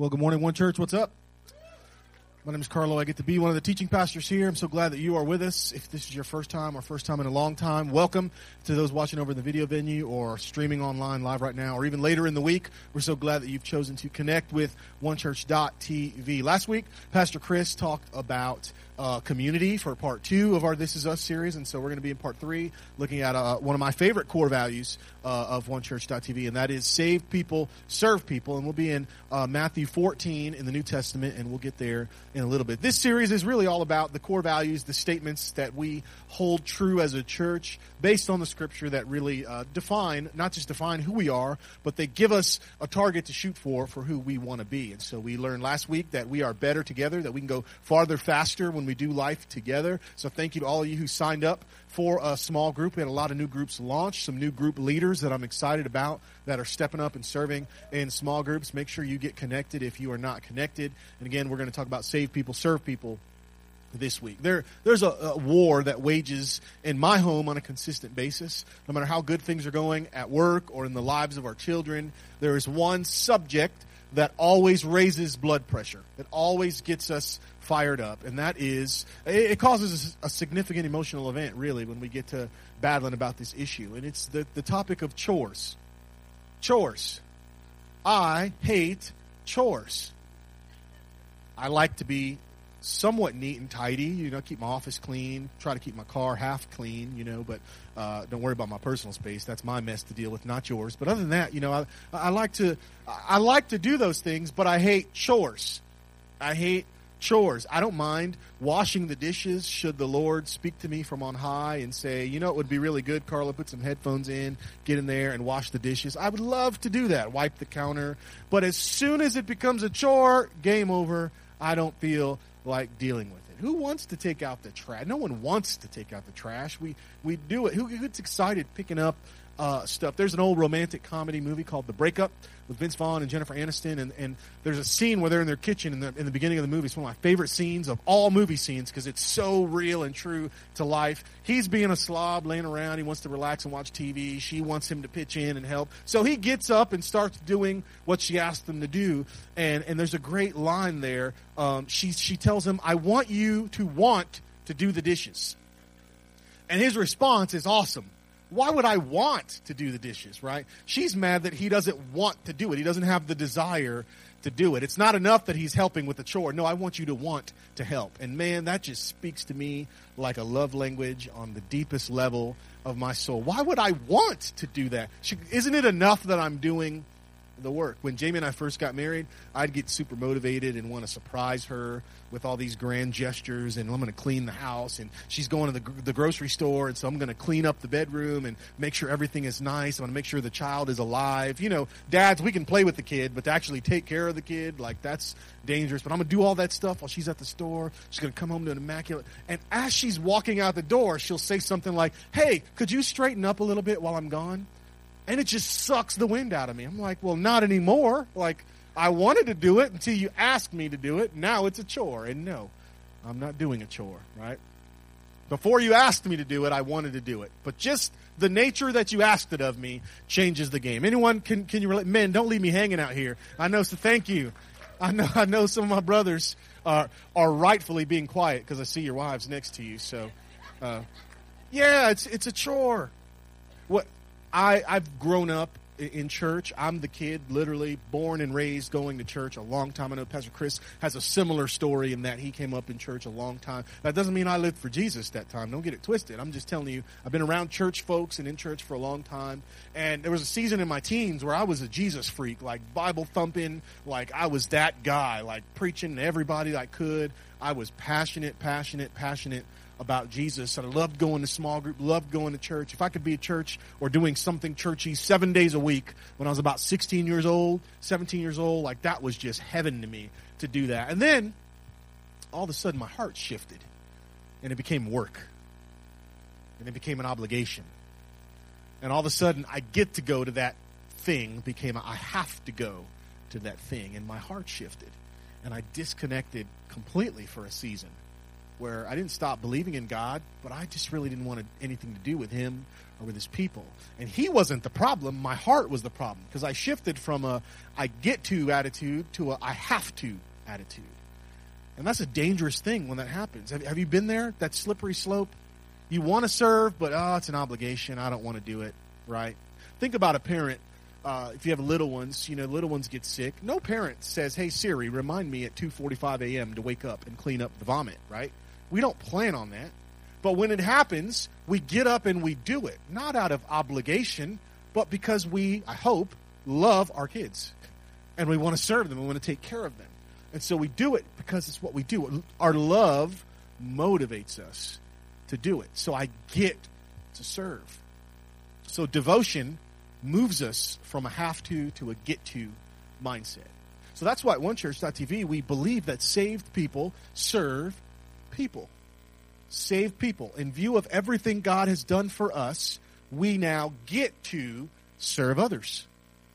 Well, good morning, One Church. What's up? My name is Carlo. I get to be one of the teaching pastors here. I'm so glad that you are with us. If this is your first time or first time in a long time, welcome to those watching over in the video venue or streaming online live right now or even later in the week. We're so glad that you've chosen to connect with onechurch.tv. Last week, Pastor Chris talked about uh, community for part two of our This Is Us series, and so we're going to be in part three looking at uh, one of my favorite core values uh, of OneChurch.tv, and that is save people, serve people, and we'll be in uh, Matthew 14 in the New Testament, and we'll get there in a little bit. This series is really all about the core values, the statements that we hold true as a church based on the Scripture that really uh, define, not just define who we are, but they give us a target to shoot for for who we want to be. And so we learned last week that we are better together, that we can go farther faster when we do life together. So thank you to all of you who signed up for a small group. We had a lot of new groups launched, some new group leaders that I'm excited about that are stepping up and serving in small groups. Make sure you get connected if you are not connected. And again, we're going to talk about save people, serve people this week. There, there's a, a, war that wages in my home on a consistent basis. No matter how good things are going at work or in the lives of our children, there is one subject that always raises blood pressure. It always gets us fired up, and that is it, causes a significant emotional event, really, when we get to battling about this issue, and it's the the topic of chores. Chores. I hate chores. I like to be somewhat neat and tidy. You know, keep my office clean. Try to keep my car half clean. You know, but uh, don't worry about my personal space. That's my mess to deal with, not yours. But other than that, you know, I, I like to I like to do those things, but I hate chores. I hate chores. I don't mind washing the dishes should the Lord speak to me from on high and say, you know, it would be really good, Carlo, put some headphones in, get in there and wash the dishes. I would love to do that, wipe the counter. But as soon as it becomes a chore, game over. I don't feel like dealing with it. Who wants to take out the trash? No one wants to take out the trash. We we do it. Who gets excited picking up uh, stuff? There's an old romantic comedy movie called The Breakup with Vince Vaughn and Jennifer Aniston, and, and there's a scene where they're in their kitchen in the, in the beginning of the movie. It's one of my favorite scenes of all movie scenes because it's so real and true to life. He's being a slob, laying around. He wants to relax and watch TV. She wants him to pitch in and help. So he gets up and starts doing what she asked him to do. And, and there's a great line there. Um, she, she tells him, I want you to want to do the dishes. And his response is awesome why would I want to do the dishes, right? She's mad that he doesn't want to do it. He doesn't have the desire to do it. It's not enough that he's helping with the chore. No, I want you to want to help. And man, that just speaks to me like a love language on the deepest level of my soul. Why would I want to do that? Isn't it enough that I'm doing the work. When Jamie and I first got married, I'd get super motivated and want to surprise her with all these grand gestures, and I'm going to clean the house, and she's going to the, the grocery store, and so I'm going to clean up the bedroom and make sure everything is nice. I'm going to make sure the child is alive. You know, dads, we can play with the kid, but to actually take care of the kid, like that's dangerous. But I'm going to do all that stuff while she's at the store. She's going to come home to an immaculate. And as she's walking out the door, she'll say something like, "Hey, could you straighten up a little bit while I'm gone?" And it just sucks the wind out of me. I'm like, well, not anymore. Like, I wanted to do it until you asked me to do it. Now it's a chore. And no, I'm not doing a chore, right? Before you asked me to do it, I wanted to do it. But just the nature that you asked it of me changes the game. Anyone can, can you relate? Men, don't leave me hanging out here. I know, so thank you. I know, I know some of my brothers are, are rightfully being quiet because I see your wives next to you. So, uh, yeah, it's, it's a chore. What, I, I've grown up in church. I'm the kid, literally born and raised going to church a long time. I know Pastor Chris has a similar story in that he came up in church a long time. That doesn't mean I lived for Jesus that time. Don't get it twisted. I'm just telling you, I've been around church folks and in church for a long time. And there was a season in my teens where I was a Jesus freak, like Bible thumping, like I was that guy, like preaching to everybody I could. I was passionate, passionate, passionate about Jesus. I loved going to small group, loved going to church. If I could be at church or doing something churchy seven days a week when I was about 16 years old, 17 years old, like that was just heaven to me to do that. And then all of a sudden my heart shifted and it became work and it became an obligation. And all of a sudden I get to go to that thing became I have to go to that thing and my heart shifted and I disconnected completely for a season where I didn't stop believing in God, but I just really didn't want anything to do with Him or with His people. And He wasn't the problem; my heart was the problem because I shifted from a "I get to" attitude to a "I have to" attitude. And that's a dangerous thing when that happens. Have, have you been there? That slippery slope. You want to serve, but oh, it's an obligation. I don't want to do it. Right? Think about a parent uh, if you have little ones, you know, little ones get sick. No parent says, "Hey Siri, remind me at 2:45 a.m. to wake up and clean up the vomit." Right? We don't plan on that, but when it happens, we get up and we do it, not out of obligation, but because we, I hope, love our kids, and we want to serve them, we want to take care of them, and so we do it because it's what we do. Our love motivates us to do it. So I get to serve. So devotion moves us from a have to to a get to mindset. So that's why at onechurch.tv we believe that saved people serve people. Saved people. In view of everything God has done for us, we now get to serve others.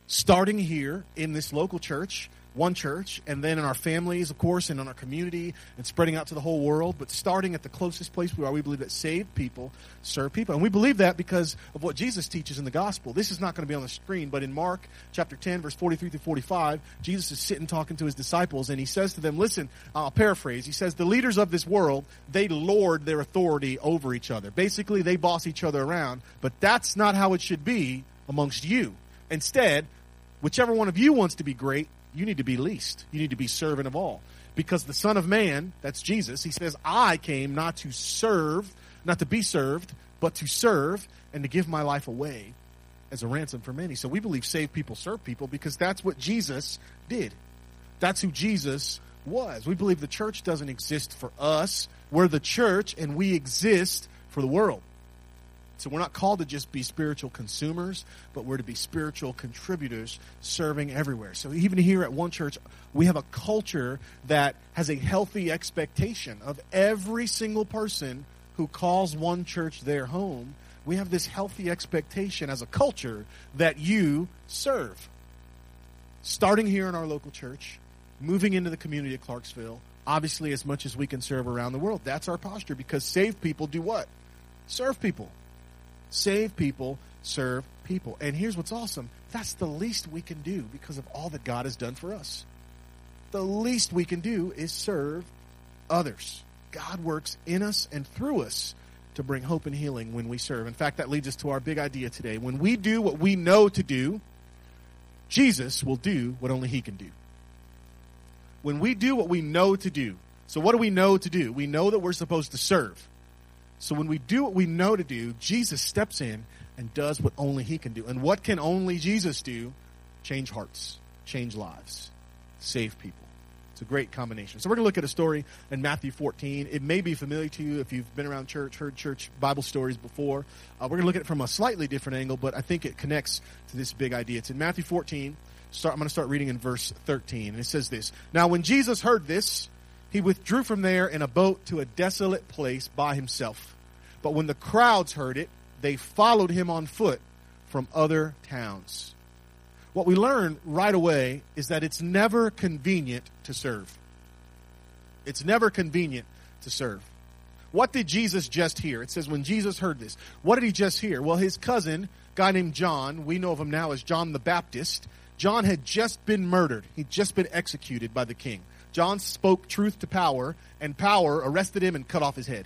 Starting here in this local church, one church, and then in our families, of course, and in our community, and spreading out to the whole world, but starting at the closest place we are, we believe that saved people serve people. And we believe that because of what Jesus teaches in the gospel. This is not going to be on the screen, but in Mark chapter 10, verse 43 through 45, Jesus is sitting talking to his disciples, and he says to them, Listen, I'll paraphrase. He says, The leaders of this world, they lord their authority over each other. Basically, they boss each other around, but that's not how it should be amongst you. Instead, whichever one of you wants to be great, you need to be least. You need to be servant of all. Because the Son of Man, that's Jesus, he says, I came not to serve, not to be served, but to serve and to give my life away as a ransom for many. So we believe save people, serve people, because that's what Jesus did. That's who Jesus was. We believe the church doesn't exist for us. We're the church and we exist for the world. So we're not called to just be spiritual consumers, but we're to be spiritual contributors serving everywhere. So even here at One Church, we have a culture that has a healthy expectation of every single person who calls One Church their home. We have this healthy expectation as a culture that you serve. Starting here in our local church, moving into the community of Clarksville, obviously as much as we can serve around the world. That's our posture because saved people do what? Serve people save people, serve people. And here's what's awesome that's the least we can do because of all that God has done for us. The least we can do is serve others. God works in us and through us to bring hope and healing when we serve. In fact, that leads us to our big idea today. When we do what we know to do, Jesus will do what only He can do. When we do what we know to do, so what do we know to do? We know that we're supposed to serve. So when we do what we know to do, Jesus steps in and does what only he can do. And what can only Jesus do? Change hearts, change lives, save people. It's a great combination. So we're going to look at a story in Matthew 14. It may be familiar to you if you've been around church, heard church Bible stories before. Uh, we're going to look at it from a slightly different angle, but I think it connects to this big idea. It's in Matthew 14. Start, I'm going to start reading in verse 13. And it says this Now, when Jesus heard this, he withdrew from there in a boat to a desolate place by himself. But when the crowds heard it, they followed him on foot from other towns. What we learn right away is that it's never convenient to serve. It's never convenient to serve. What did Jesus just hear? It says when Jesus heard this. What did he just hear? Well, his cousin, guy named John, we know of him now as John the Baptist, John had just been murdered. He'd just been executed by the king. John spoke truth to power, and power arrested him and cut off his head.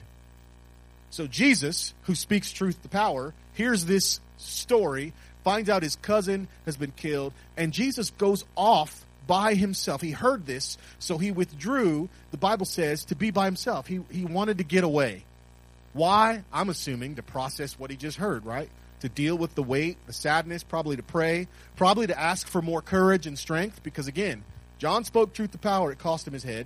So Jesus, who speaks truth to power, hears this story, finds out his cousin has been killed, and Jesus goes off by himself. He heard this, so he withdrew, the Bible says, to be by himself. He, he wanted to get away. Why? I'm assuming to process what he just heard, right? To deal with the weight, the sadness, probably to pray, probably to ask for more courage and strength, because again, John spoke truth to power, it cost him his head.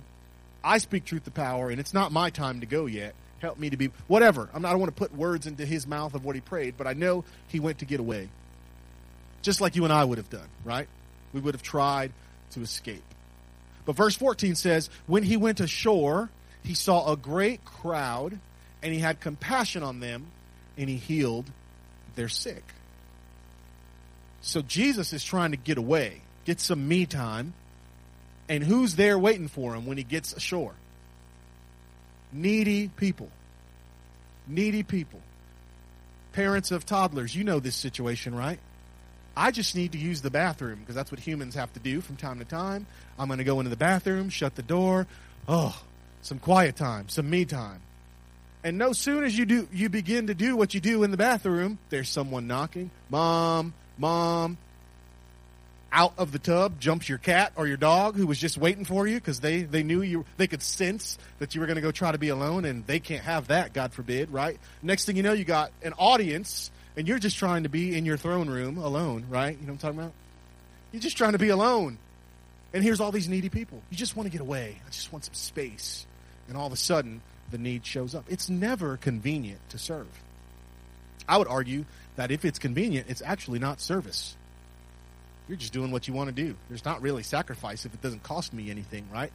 I speak truth to power, and it's not my time to go yet. Help me to be whatever. I'm not, I don't want to put words into his mouth of what he prayed, but I know he went to get away. Just like you and I would have done, right? We would have tried to escape. But verse 14 says, When he went ashore, he saw a great crowd, and he had compassion on them, and he healed their sick. So Jesus is trying to get away, get some me time, and who's there waiting for him when he gets ashore? Needy people. Needy people. Parents of toddlers, you know this situation, right? I just need to use the bathroom because that's what humans have to do from time to time. I'm going to go into the bathroom, shut the door. Oh, some quiet time, some me time. And no soon as you do you begin to do what you do in the bathroom, there's someone knocking. Mom, mom. Out of the tub jumps your cat or your dog who was just waiting for you because they, they knew you they could sense that you were going to go try to be alone and they can't have that, God forbid, right? Next thing you know, you got an audience and you're just trying to be in your throne room alone, right? You know what I'm talking about? You're just trying to be alone. And here's all these needy people. You just want to get away. I just want some space. And all of a sudden, the need shows up. It's never convenient to serve. I would argue that if it's convenient, it's actually not service. You're just doing what you want to do. There's not really sacrifice if it doesn't cost me anything, right?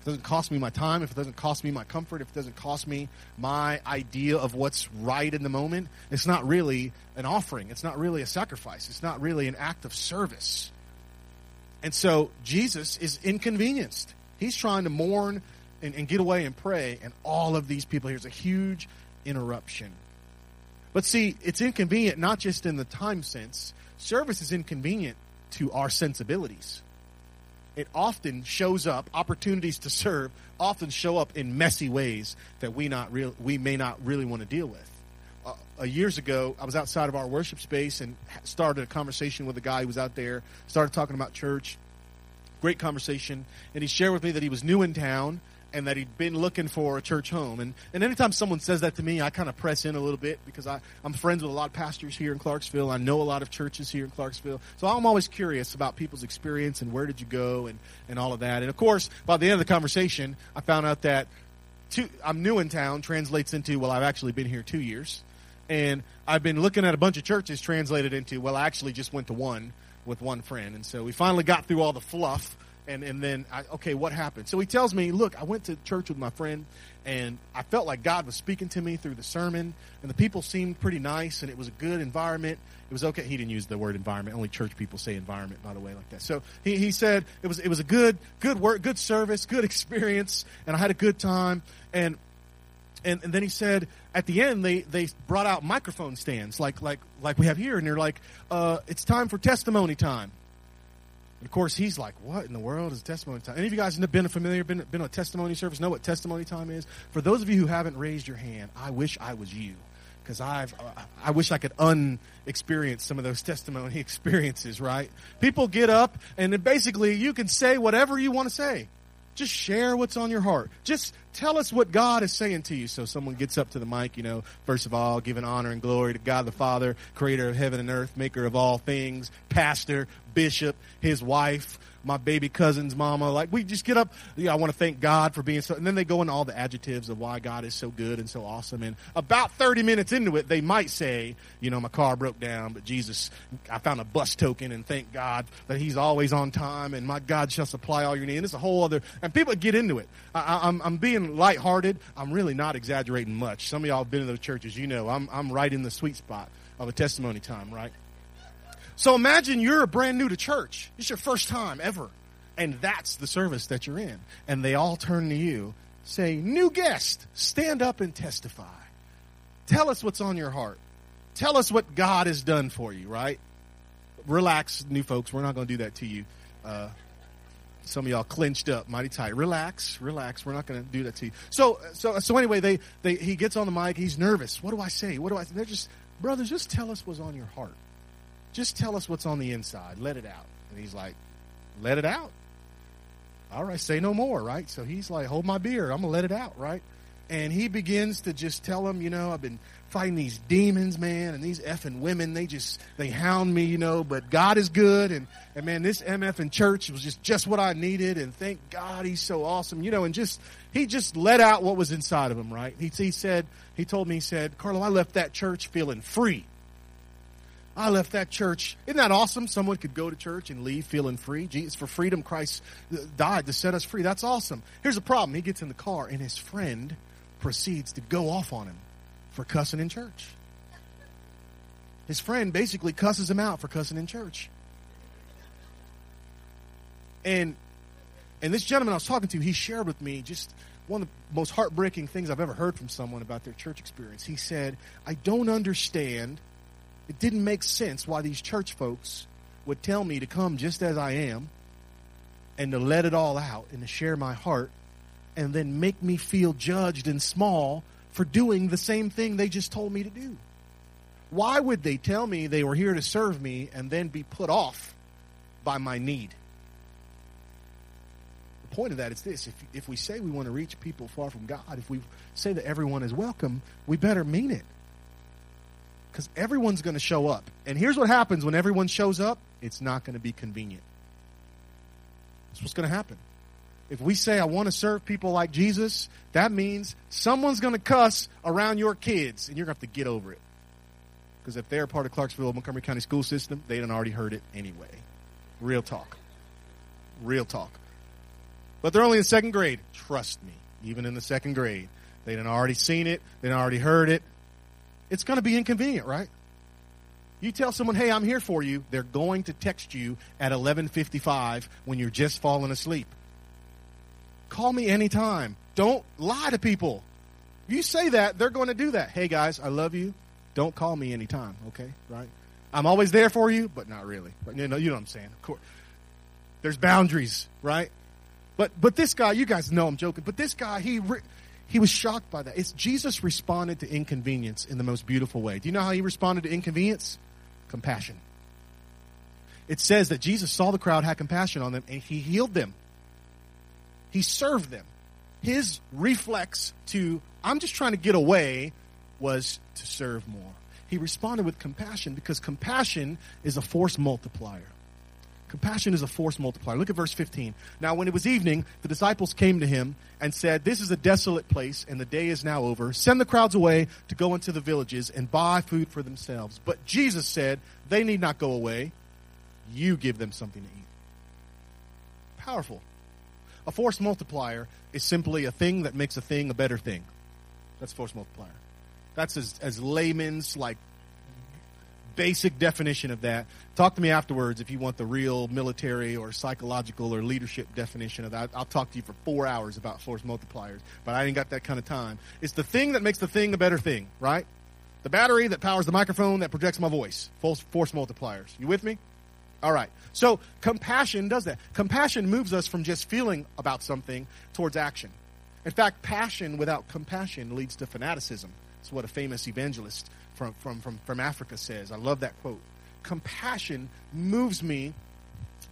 If it doesn't cost me my time, if it doesn't cost me my comfort, if it doesn't cost me my idea of what's right in the moment, it's not really an offering. It's not really a sacrifice. It's not really an act of service. And so Jesus is inconvenienced. He's trying to mourn and, and get away and pray, and all of these people, here's a huge interruption. But see, it's inconvenient not just in the time sense. Service is inconvenient to our sensibilities. It often shows up, opportunities to serve often show up in messy ways that we not real we may not really want to deal with. Uh, years ago, I was outside of our worship space and started a conversation with a guy who was out there. Started talking about church. Great conversation, and he shared with me that he was new in town and that he'd been looking for a church home. And, and anytime someone says that to me, I kind of press in a little bit because I, I'm friends with a lot of pastors here in Clarksville. I know a lot of churches here in Clarksville. So I'm always curious about people's experience and where did you go and, and all of that. And of course, by the end of the conversation, I found out that two, I'm new in town translates into, well, I've actually been here two years. And I've been looking at a bunch of churches translated into, well, I actually just went to one with one friend. And so we finally got through all the fluff and and then I, okay, what happened? So he tells me, look, I went to church with my friend, and I felt like God was speaking to me through the sermon, and the people seemed pretty nice, and it was a good environment. It was okay. He didn't use the word environment. Only church people say environment, by the way, like that. So he, he said it was it was a good good work, good service, good experience, and I had a good time. And and, and then he said at the end they, they brought out microphone stands like like like we have here, and they're like, uh, it's time for testimony time. Of course, he's like, "What in the world is testimony time?" Any of you guys have been familiar, been been a testimony service, know what testimony time is? For those of you who haven't raised your hand, I wish I was you, because I've I wish I could unexperience some of those testimony experiences. Right? People get up, and basically you can say whatever you want to say. Just share what's on your heart. Just tell us what God is saying to you. So someone gets up to the mic, you know, first of all, giving honor and glory to God the Father, creator of heaven and earth, maker of all things, pastor, bishop, his wife, my baby cousin's mama. Like we just get up. Yeah, I want to thank God for being so. And then they go into all the adjectives of why God is so good and so awesome. And about 30 minutes into it, they might say, you know, my car broke down, but Jesus, I found a bus token and thank God that He's always on time and my God shall supply all your needs. And it's a whole other. And people get into it. I, I'm, I'm being lighthearted. I'm really not exaggerating much. Some of y'all have been in those churches. You know, I'm, I'm right in the sweet spot of a testimony time, right? So imagine you're brand new to church. It's your first time ever. And that's the service that you're in. And they all turn to you, say, New guest, stand up and testify. Tell us what's on your heart. Tell us what God has done for you, right? Relax, new folks. We're not going to do that to you. Uh, some of y'all clenched up mighty tight. Relax, relax. We're not going to do that to you. So, so, so anyway, they, they, he gets on the mic. He's nervous. What do I say? What do I? They're just, brothers, just tell us what's on your heart. Just tell us what's on the inside. Let it out. And he's like, let it out. All right, say no more, right? So he's like, hold my beer. I'm going to let it out, right? And he begins to just tell him, you know, I've been fighting these demons, man, and these effing women, they just, they hound me, you know, but God is good. And, and man, this MF in church was just, just what I needed. And thank God he's so awesome, you know, and just, he just let out what was inside of him, right? He, he said, he told me, he said, Carlo, I left that church feeling free. I left that church. Isn't that awesome? Someone could go to church and leave feeling free. Jesus, for freedom, Christ uh, died to set us free. That's awesome. Here's the problem. He gets in the car and his friend proceeds to go off on him for cussing in church. His friend basically cusses him out for cussing in church. And and this gentleman I was talking to, he shared with me just one of the most heartbreaking things I've ever heard from someone about their church experience. He said, I don't understand. It didn't make sense why these church folks would tell me to come just as I am and to let it all out and to share my heart and then make me feel judged and small for doing the same thing they just told me to do. Why would they tell me they were here to serve me and then be put off by my need? The point of that is this if, if we say we want to reach people far from God, if we say that everyone is welcome, we better mean it. Because everyone's going to show up. And here's what happens when everyone shows up it's not going to be convenient. That's what's going to happen. If we say, I want to serve people like Jesus, that means someone's going to cuss around your kids, and you're going to have to get over it. Because if they're part of Clarksville, Montgomery County school system, they done already heard it anyway. Real talk. Real talk. But they're only in second grade. Trust me, even in the second grade, they done already seen it, they done already heard it. It's going to be inconvenient, right? You tell someone, "Hey, I'm here for you." They're going to text you at 11:55 when you're just falling asleep. Call me anytime. Don't lie to people. You say that, they're going to do that. Hey guys, I love you. Don't call me anytime, okay? Right? I'm always there for you, but not really. But you know, you know what I'm saying. Of course. There's boundaries, right? But but this guy, you guys know I'm joking, but this guy, he he was shocked by that. It's Jesus responded to inconvenience in the most beautiful way. Do you know how he responded to inconvenience? Compassion. It says that Jesus saw the crowd, had compassion on them, and he healed them. He served them. His reflex to, I'm just trying to get away, was to serve more. He responded with compassion because compassion is a force multiplier. Compassion is a force multiplier. Look at verse 15. Now, when it was evening, the disciples came to him and said, This is a desolate place, and the day is now over. Send the crowds away to go into the villages and buy food for themselves. But Jesus said, They need not go away. You give them something to eat. Powerful. A force multiplier is simply a thing that makes a thing a better thing. That's force multiplier. That's as, as layman's, like, basic definition of that. Talk to me afterwards if you want the real military or psychological or leadership definition of that. I'll talk to you for four hours about force multipliers, but I ain't got that kind of time. It's the thing that makes the thing a better thing, right? The battery that powers the microphone that projects my voice. Force, force multipliers. You with me? All right. So compassion does that. Compassion moves us from just feeling about something towards action. In fact, passion without compassion leads to fanaticism. It's what a famous evangelist from, from, from, from Africa says. I love that quote. Compassion moves me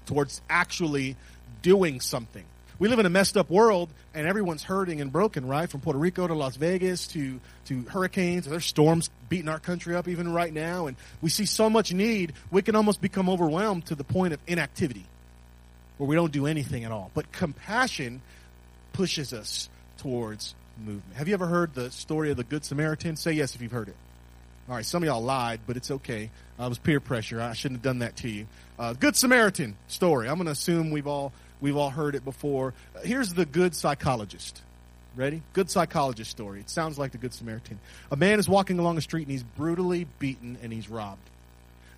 towards actually doing something. We live in a messed up world and everyone's hurting and broken, right? From Puerto Rico to Las Vegas to, to hurricanes. There's storms beating our country up even right now. And we see so much need, we can almost become overwhelmed to the point of inactivity where we don't do anything at all. But compassion pushes us towards movement. Have you ever heard the story of the Good Samaritan? Say yes if you've heard it. All right, some of y'all lied, but it's okay. Uh, it was peer pressure. I shouldn't have done that to you. Uh, Good Samaritan story. I'm going to assume we've all we've all heard it before. Uh, here's the good psychologist. Ready? Good psychologist story. It sounds like the Good Samaritan. A man is walking along a street and he's brutally beaten and he's robbed,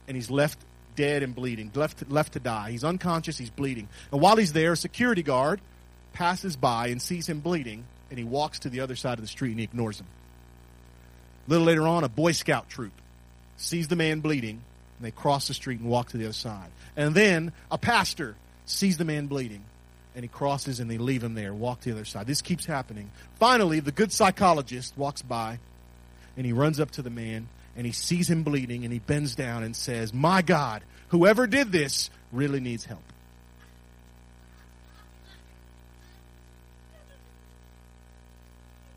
and he's left dead and bleeding, left left to die. He's unconscious. He's bleeding, and while he's there, a security guard passes by and sees him bleeding, and he walks to the other side of the street and he ignores him. A little later on, a Boy Scout troop sees the man bleeding, and they cross the street and walk to the other side. And then a pastor sees the man bleeding, and he crosses and they leave him there, walk to the other side. This keeps happening. Finally, the good psychologist walks by, and he runs up to the man, and he sees him bleeding, and he bends down and says, My God, whoever did this really needs help.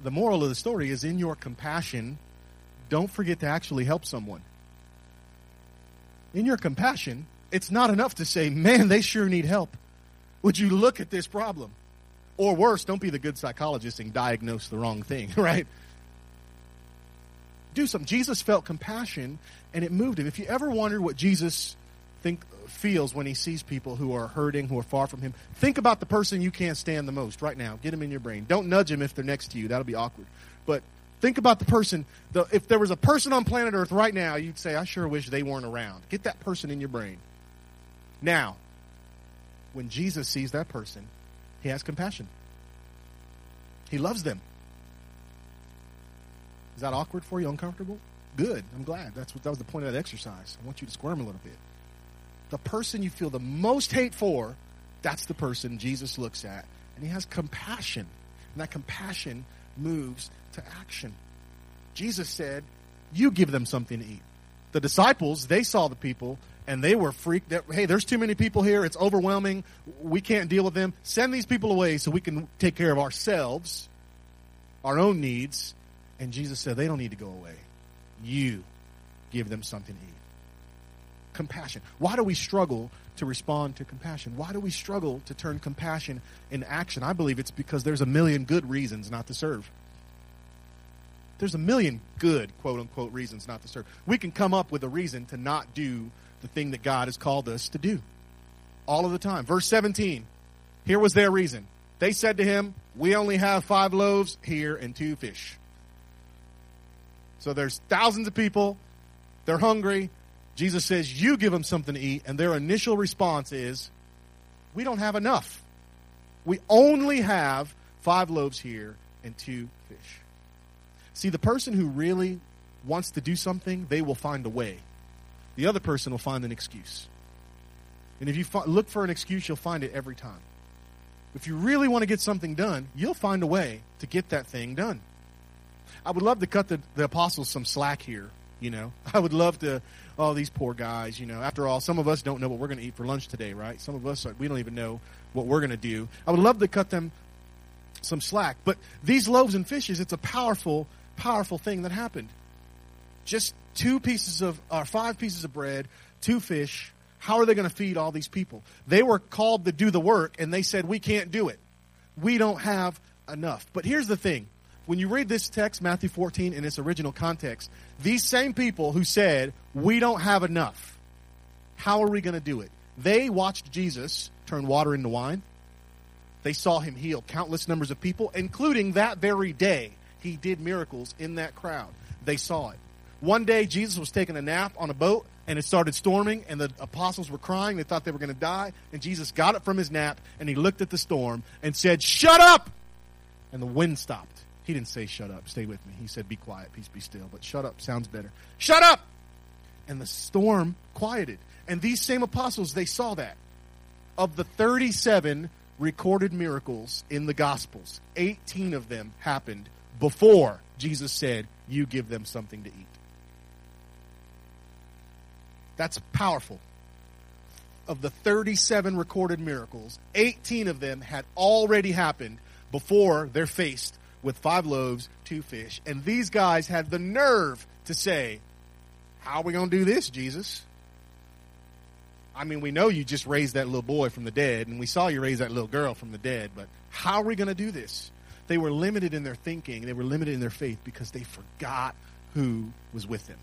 The moral of the story is in your compassion, don't forget to actually help someone. In your compassion, it's not enough to say, man, they sure need help. Would you look at this problem? Or worse, don't be the good psychologist and diagnose the wrong thing, right? Do something. Jesus felt compassion and it moved him. If you ever wondered what Jesus think feels when he sees people who are hurting, who are far from him, think about the person you can't stand the most right now. Get him in your brain. Don't nudge him if they're next to you. That'll be awkward. But Think about the person. The, if there was a person on planet Earth right now, you'd say, I sure wish they weren't around. Get that person in your brain. Now, when Jesus sees that person, he has compassion. He loves them. Is that awkward for you? Uncomfortable? Good. I'm glad. That's what that was the point of that exercise. I want you to squirm a little bit. The person you feel the most hate for, that's the person Jesus looks at, and he has compassion. And that compassion moves to action. Jesus said, You give them something to eat. The disciples, they saw the people and they were freaked that, hey, there's too many people here. It's overwhelming. We can't deal with them. Send these people away so we can take care of ourselves, our own needs. And Jesus said, they don't need to go away. You give them something to eat. Compassion. Why do we struggle to respond to compassion? Why do we struggle to turn compassion into action? I believe it's because there's a million good reasons not to serve. There's a million good, quote unquote, reasons not to serve. We can come up with a reason to not do the thing that God has called us to do. All of the time. Verse 17. Here was their reason. They said to him, We only have five loaves here and two fish. So there's thousands of people. They're hungry. Jesus says, You give them something to eat. And their initial response is, We don't have enough. We only have five loaves here and two fish. See, the person who really wants to do something, they will find a way. The other person will find an excuse. And if you look for an excuse, you'll find it every time. If you really want to get something done, you'll find a way to get that thing done. I would love to cut the, the apostles some slack here, you know. I would love to, oh, these poor guys, you know. After all, some of us don't know what we're going to eat for lunch today, right? Some of us, uh, we don't even know what we're going to do. I would love to cut them some slack. But these loaves and fishes, it's a powerful, powerful thing that happened. Just two pieces of, or five pieces of bread, two fish. How are they going to feed all these people? They were called to do the work, and they said, We can't do it. We don't have enough. But here's the thing when you read this text, Matthew 14, in its original context, these same people who said, We don't have enough, how are we going to do it? They watched Jesus turn water into wine. They saw him heal countless numbers of people, including that very day. He did miracles in that crowd. They saw it. One day, Jesus was taking a nap on a boat, and it started storming, and the apostles were crying. They thought they were going to die. And Jesus got up from his nap, and he looked at the storm and said, Shut up! And the wind stopped. He didn't say, Shut up, stay with me. He said, Be quiet, peace be still. But shut up sounds better. Shut up! And the storm quieted. And these same apostles, they saw that. Of the 37 recorded miracles in the Gospels, 18 of them happened before Jesus said, You give them something to eat. That's powerful. Of the 37 recorded miracles, 18 of them had already happened before they're faced with five loaves, two fish. And these guys had the nerve to say, How are we going to do this, Jesus? I mean, we know you just raised that little boy from the dead, and we saw you raise that little girl from the dead, but how are we going to do this? They were limited in their thinking, they were limited in their faith because they forgot who was with them.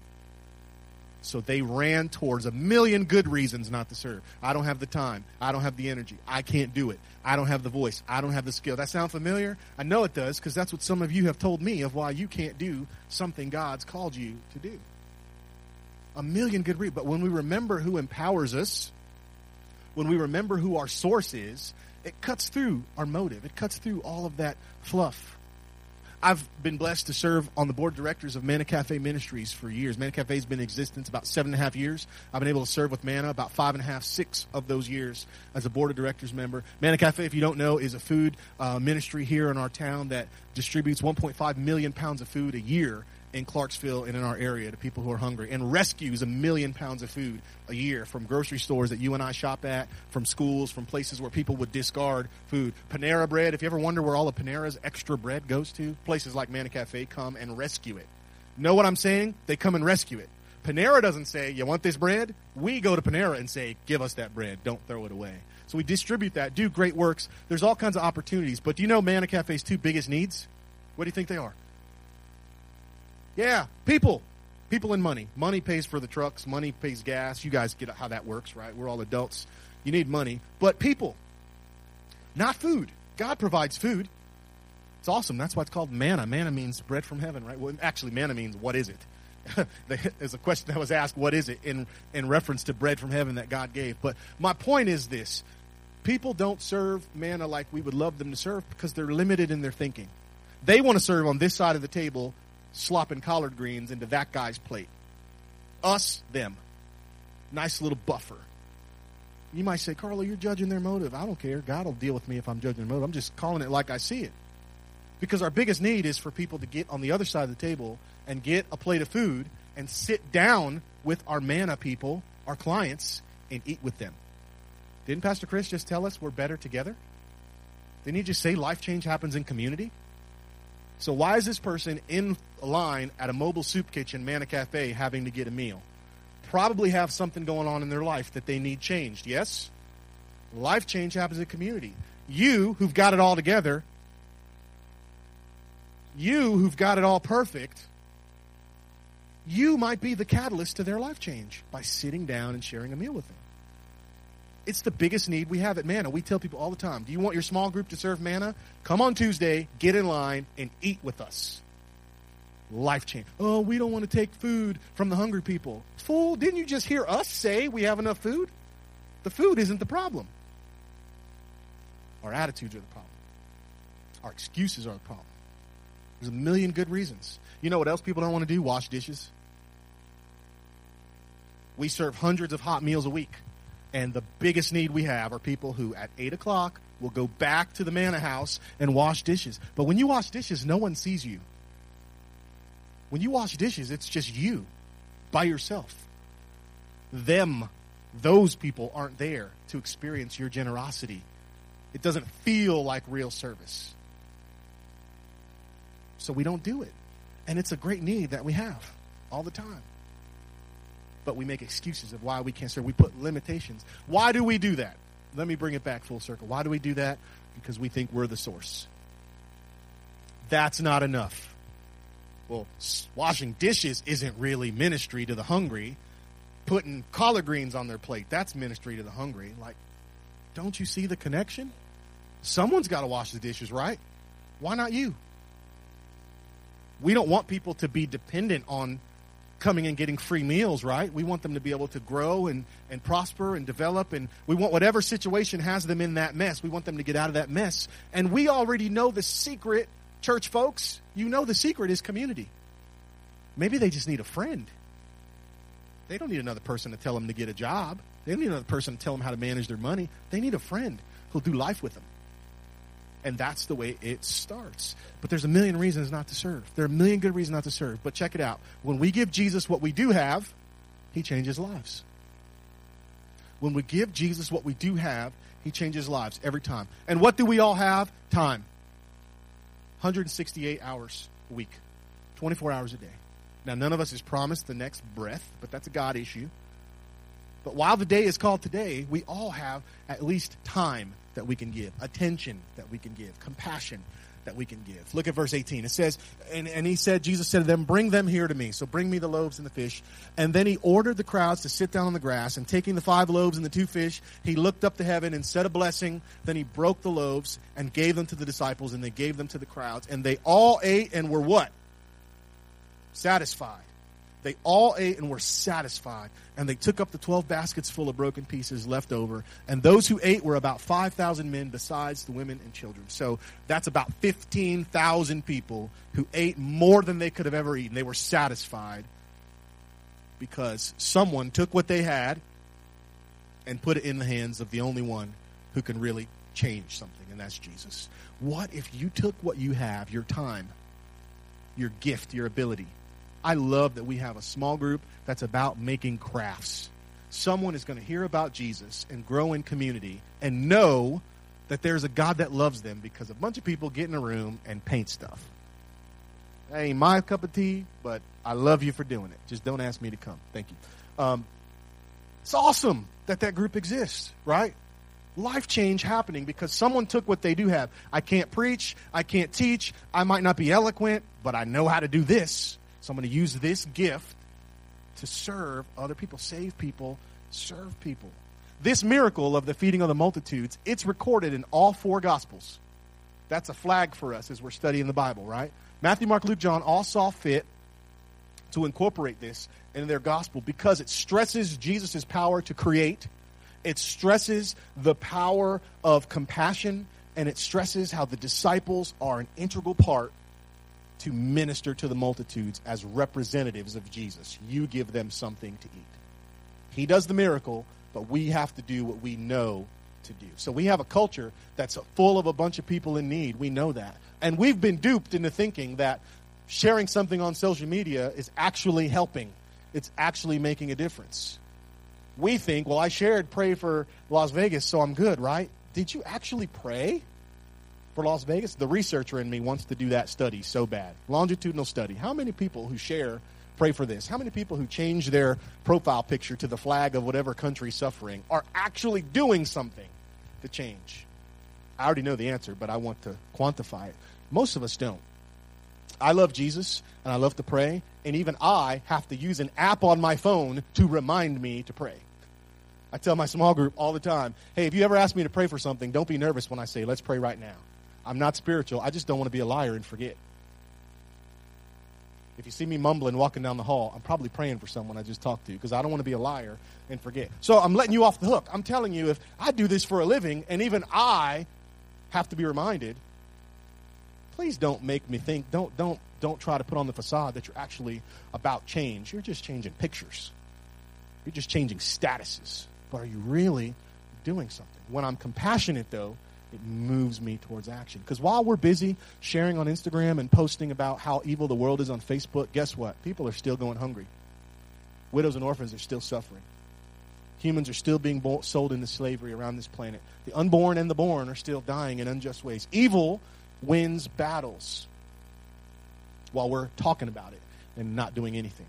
So they ran towards a million good reasons not to serve. I don't have the time. I don't have the energy. I can't do it. I don't have the voice. I don't have the skill. That sound familiar? I know it does because that's what some of you have told me of why you can't do something God's called you to do. A million good reasons. But when we remember who empowers us, when we remember who our source is, it cuts through our motive. It cuts through all of that fluff. I've been blessed to serve on the board of directors of Manna Cafe Ministries for years. Manna Cafe has been in existence about seven and a half years. I've been able to serve with Manna about five and a half, six of those years as a board of directors member. Manna Cafe, if you don't know, is a food uh, ministry here in our town that distributes 1.5 million pounds of food a year in Clarksville and in our area to people who are hungry and rescues a million pounds of food a year from grocery stores that you and I shop at, from schools, from places where people would discard food. Panera bread, if you ever wonder where all of Panera's extra bread goes to, places like Manna Cafe come and rescue it. Know what I'm saying? They come and rescue it. Panera doesn't say, You want this bread? We go to Panera and say, Give us that bread. Don't throw it away. So we distribute that, do great works. There's all kinds of opportunities. But do you know Manna Cafe's two biggest needs? What do you think they are? Yeah, people. People and money. Money pays for the trucks, money pays gas. You guys get how that works, right? We're all adults. You need money. But people, not food. God provides food. It's awesome. That's why it's called manna. Manna means bread from heaven, right? Well, actually, manna means what is it? There's a question that was asked, what is it, in, in reference to bread from heaven that God gave. But my point is this people don't serve manna like we would love them to serve because they're limited in their thinking. They want to serve on this side of the table, slopping collard greens into that guy's plate. Us, them. Nice little buffer. You might say, Carlo, you're judging their motive. I don't care. God will deal with me if I'm judging their motive. I'm just calling it like I see it. Because our biggest need is for people to get on the other side of the table and get a plate of food and sit down with our manna people, our clients, and eat with them. Didn't Pastor Chris just tell us we're better together? Didn't he just say life change happens in community? So why is this person in line at a mobile soup kitchen, Manna Cafe, having to get a meal? Probably have something going on in their life that they need changed, yes? Life change happens in community. You, who've got it all together, you, who've got it all perfect, you might be the catalyst to their life change by sitting down and sharing a meal with them. It's the biggest need we have at Manna. We tell people all the time, do you want your small group to serve Manna? Come on Tuesday, get in line, and eat with us. Life change. Oh, we don't want to take food from the hungry people. Fool, didn't you just hear us say we have enough food? The food isn't the problem. Our attitudes are the problem. Our excuses are the problem. There's a million good reasons. You know what else people don't want to do? Wash dishes. We serve hundreds of hot meals a week. And the biggest need we have are people who at 8 o'clock will go back to the manor house and wash dishes. But when you wash dishes, no one sees you. When you wash dishes, it's just you by yourself. Them, those people aren't there to experience your generosity. It doesn't feel like real service. So we don't do it. And it's a great need that we have all the time. But we make excuses of why we can't serve. We put limitations. Why do we do that? Let me bring it back full circle. Why do we do that? Because we think we're the source. That's not enough. Well, washing dishes isn't really ministry to the hungry. Putting collard greens on their plate, that's ministry to the hungry. Like, don't you see the connection? Someone's got to wash the dishes, right? Why not you? we don't want people to be dependent on coming and getting free meals, right? We want them to be able to grow and, and prosper and develop, and we want whatever situation has them in that mess, we want them to get out of that mess. And we already know the secret, church folks. You know the secret is community. Maybe they just need a friend. They don't need another person to tell them to get a job. They don't need another person to tell them how to manage their money. They need a friend who'll do life with them. And that's the way it starts. But there's a million reasons not to serve. There are a million good reasons not to serve. But check it out. When we give Jesus what we do have, he changes lives. When we give Jesus what we do have, he changes lives every time. And what do we all have? Time. 168 hours a week, 24 hours a day. Now, none of us is promised the next breath, but that's a God issue. But while the day is called today, we all have at least time that we can give, attention that we can give, compassion that we can give. Look at verse 18. It says, and, and he said, Jesus said to them, Bring them here to me. So bring me the loaves and the fish. And then he ordered the crowds to sit down on the grass. And taking the five loaves and the two fish, he looked up to heaven and said a blessing. Then he broke the loaves and gave them to the disciples, and they gave them to the crowds. And they all ate and were what? Satisfied. They all ate and were satisfied, and they took up the 12 baskets full of broken pieces left over. And those who ate were about 5,000 men, besides the women and children. So that's about 15,000 people who ate more than they could have ever eaten. They were satisfied because someone took what they had and put it in the hands of the only one who can really change something, and that's Jesus. What if you took what you have, your time, your gift, your ability, I love that we have a small group that's about making crafts. Someone is going to hear about Jesus and grow in community and know that there's a God that loves them because a bunch of people get in a room and paint stuff. That ain't my cup of tea, but I love you for doing it. Just don't ask me to come. Thank you. Um, it's awesome that that group exists, right? Life change happening because someone took what they do have. I can't preach. I can't teach. I might not be eloquent, but I know how to do this. So I'm going to use this gift to serve other people, save people, serve people. This miracle of the feeding of the multitudes, it's recorded in all four gospels. That's a flag for us as we're studying the Bible, right? Matthew, Mark, Luke, John all saw fit to incorporate this in their gospel because it stresses Jesus' power to create. It stresses the power of compassion and it stresses how the disciples are an integral part to minister to the multitudes as representatives of Jesus. You give them something to eat. He does the miracle, but we have to do what we know to do. So we have a culture that's full of a bunch of people in need. We know that. And we've been duped into thinking that sharing something on social media is actually helping, it's actually making a difference. We think, well, I shared pray for Las Vegas, so I'm good, right? Did you actually pray? For Las Vegas, the researcher in me wants to do that study so bad. Longitudinal study. How many people who share pray for this? How many people who change their profile picture to the flag of whatever country suffering are actually doing something to change? I already know the answer, but I want to quantify it. Most of us don't. I love Jesus and I love to pray, and even I have to use an app on my phone to remind me to pray. I tell my small group all the time hey, if you ever ask me to pray for something, don't be nervous when I say, let's pray right now. I'm not spiritual. I just don't want to be a liar and forget. If you see me mumbling walking down the hall, I'm probably praying for someone I just talked to because I don't want to be a liar and forget. So I'm letting you off the hook. I'm telling you, if I do this for a living and even I have to be reminded, please don't make me think, don't, don't, don't try to put on the facade that you're actually about change. You're just changing pictures, you're just changing statuses. But are you really doing something? When I'm compassionate, though, it moves me towards action. Because while we're busy sharing on Instagram and posting about how evil the world is on Facebook, guess what? People are still going hungry. Widows and orphans are still suffering. Humans are still being sold into slavery around this planet. The unborn and the born are still dying in unjust ways. Evil wins battles while we're talking about it and not doing anything.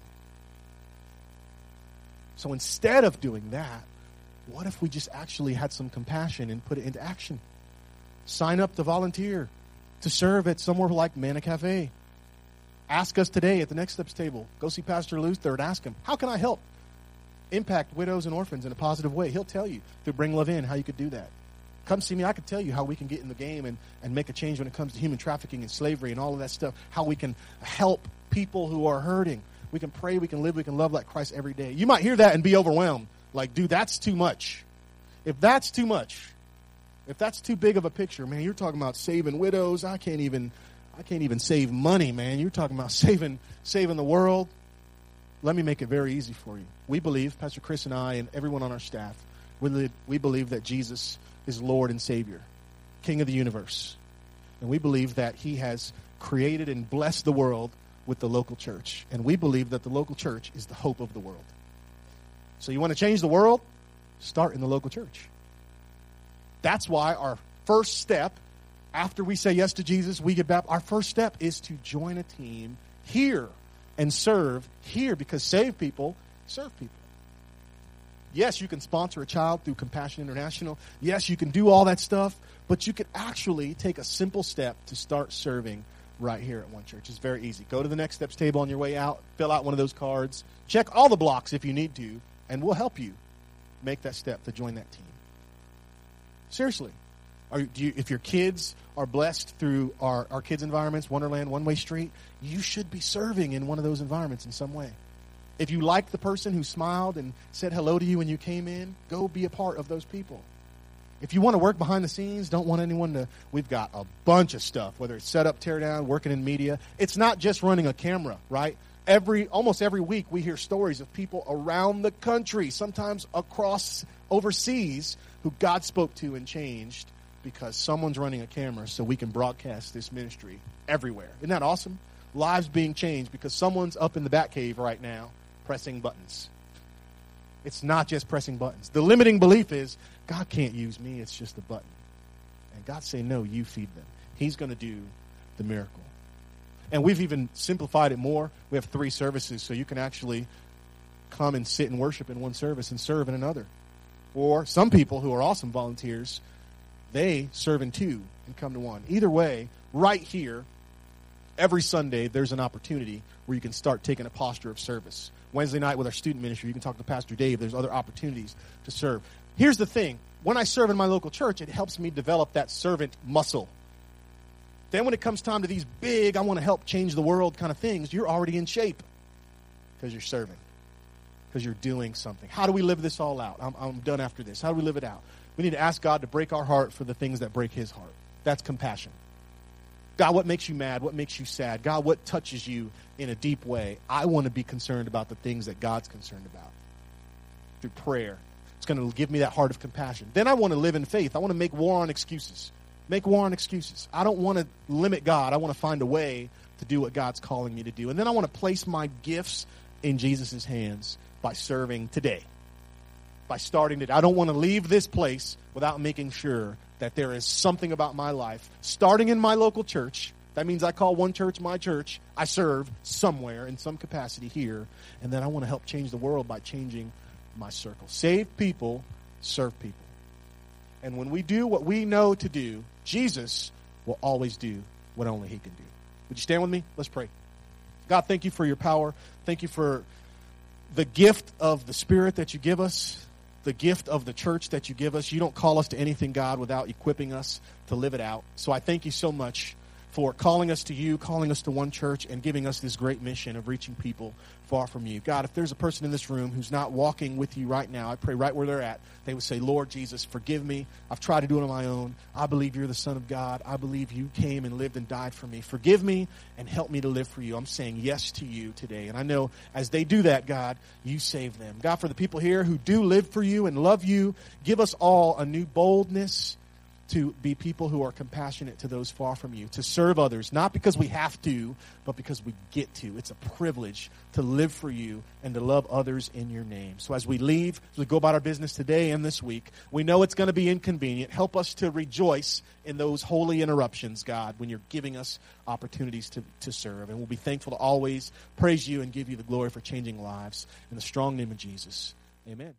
So instead of doing that, what if we just actually had some compassion and put it into action? Sign up to volunteer, to serve at somewhere like Manna Cafe. Ask us today at the Next Steps table. Go see Pastor Luther and ask him, How can I help impact widows and orphans in a positive way? He'll tell you through Bring Love In how you could do that. Come see me. I could tell you how we can get in the game and, and make a change when it comes to human trafficking and slavery and all of that stuff. How we can help people who are hurting. We can pray, we can live, we can love like Christ every day. You might hear that and be overwhelmed. Like, dude, that's too much. If that's too much, if that's too big of a picture, man, you're talking about saving widows. I can't even I can't even save money, man. You're talking about saving saving the world. Let me make it very easy for you. We believe, Pastor Chris and I and everyone on our staff, we, we believe that Jesus is Lord and Savior, King of the universe. And we believe that he has created and blessed the world with the local church. And we believe that the local church is the hope of the world. So you want to change the world? Start in the local church. That's why our first step after we say yes to Jesus, we get baptized. Our first step is to join a team here and serve here because save people serve people. Yes, you can sponsor a child through Compassion International. Yes, you can do all that stuff, but you could actually take a simple step to start serving right here at One Church. It's very easy. Go to the Next Steps table on your way out, fill out one of those cards, check all the blocks if you need to, and we'll help you make that step to join that team. Seriously. You, if your kids are blessed through our, our kids' environments, Wonderland, One Way Street, you should be serving in one of those environments in some way. If you like the person who smiled and said hello to you when you came in, go be a part of those people. If you want to work behind the scenes, don't want anyone to, we've got a bunch of stuff, whether it's set up, tear down, working in media. It's not just running a camera, right? Every, almost every week, we hear stories of people around the country, sometimes across overseas, who God spoke to and changed because someone's running a camera so we can broadcast this ministry everywhere. Isn't that awesome? Lives being changed because someone's up in the back cave right now pressing buttons. It's not just pressing buttons. The limiting belief is God can't use me, it's just a button. And God say, No, you feed them. He's going to do the miracle. And we've even simplified it more. We have three services, so you can actually come and sit and worship in one service and serve in another. Or some people who are awesome volunteers, they serve in two and come to one. Either way, right here, every Sunday, there's an opportunity where you can start taking a posture of service. Wednesday night with our student ministry, you can talk to Pastor Dave. There's other opportunities to serve. Here's the thing when I serve in my local church, it helps me develop that servant muscle. Then, when it comes time to these big, I want to help change the world kind of things, you're already in shape because you're serving because you're doing something. How do we live this all out? I'm, I'm done after this. How do we live it out? We need to ask God to break our heart for the things that break His heart. That's compassion. God, what makes you mad? What makes you sad? God, what touches you in a deep way? I want to be concerned about the things that God's concerned about through prayer. It's going to give me that heart of compassion. Then I want to live in faith. I want to make war on excuses. Make war on excuses. I don't want to limit God. I want to find a way to do what God's calling me to do. And then I want to place my gifts in Jesus' hands by serving today. By starting today. I don't want to leave this place without making sure that there is something about my life, starting in my local church. That means I call one church my church. I serve somewhere in some capacity here. And then I want to help change the world by changing my circle. Save people, serve people. And when we do what we know to do, Jesus will always do what only He can do. Would you stand with me? Let's pray. God, thank you for your power. Thank you for the gift of the Spirit that you give us, the gift of the church that you give us. You don't call us to anything, God, without equipping us to live it out. So I thank you so much for calling us to you, calling us to one church, and giving us this great mission of reaching people far from you. God, if there's a person in this room who's not walking with you right now, I pray right where they're at, they would say, Lord Jesus, forgive me. I've tried to do it on my own. I believe you're the Son of God. I believe you came and lived and died for me. Forgive me and help me to live for you. I'm saying yes to you today. And I know as they do that, God, you save them. God, for the people here who do live for you and love you, give us all a new boldness to be people who are compassionate to those far from you, to serve others, not because we have to, but because we get to. It's a privilege to live for you and to love others in your name. So as we leave, as we go about our business today and this week, we know it's going to be inconvenient. Help us to rejoice in those holy interruptions, God, when you're giving us opportunities to, to serve. And we'll be thankful to always praise you and give you the glory for changing lives. In the strong name of Jesus, amen.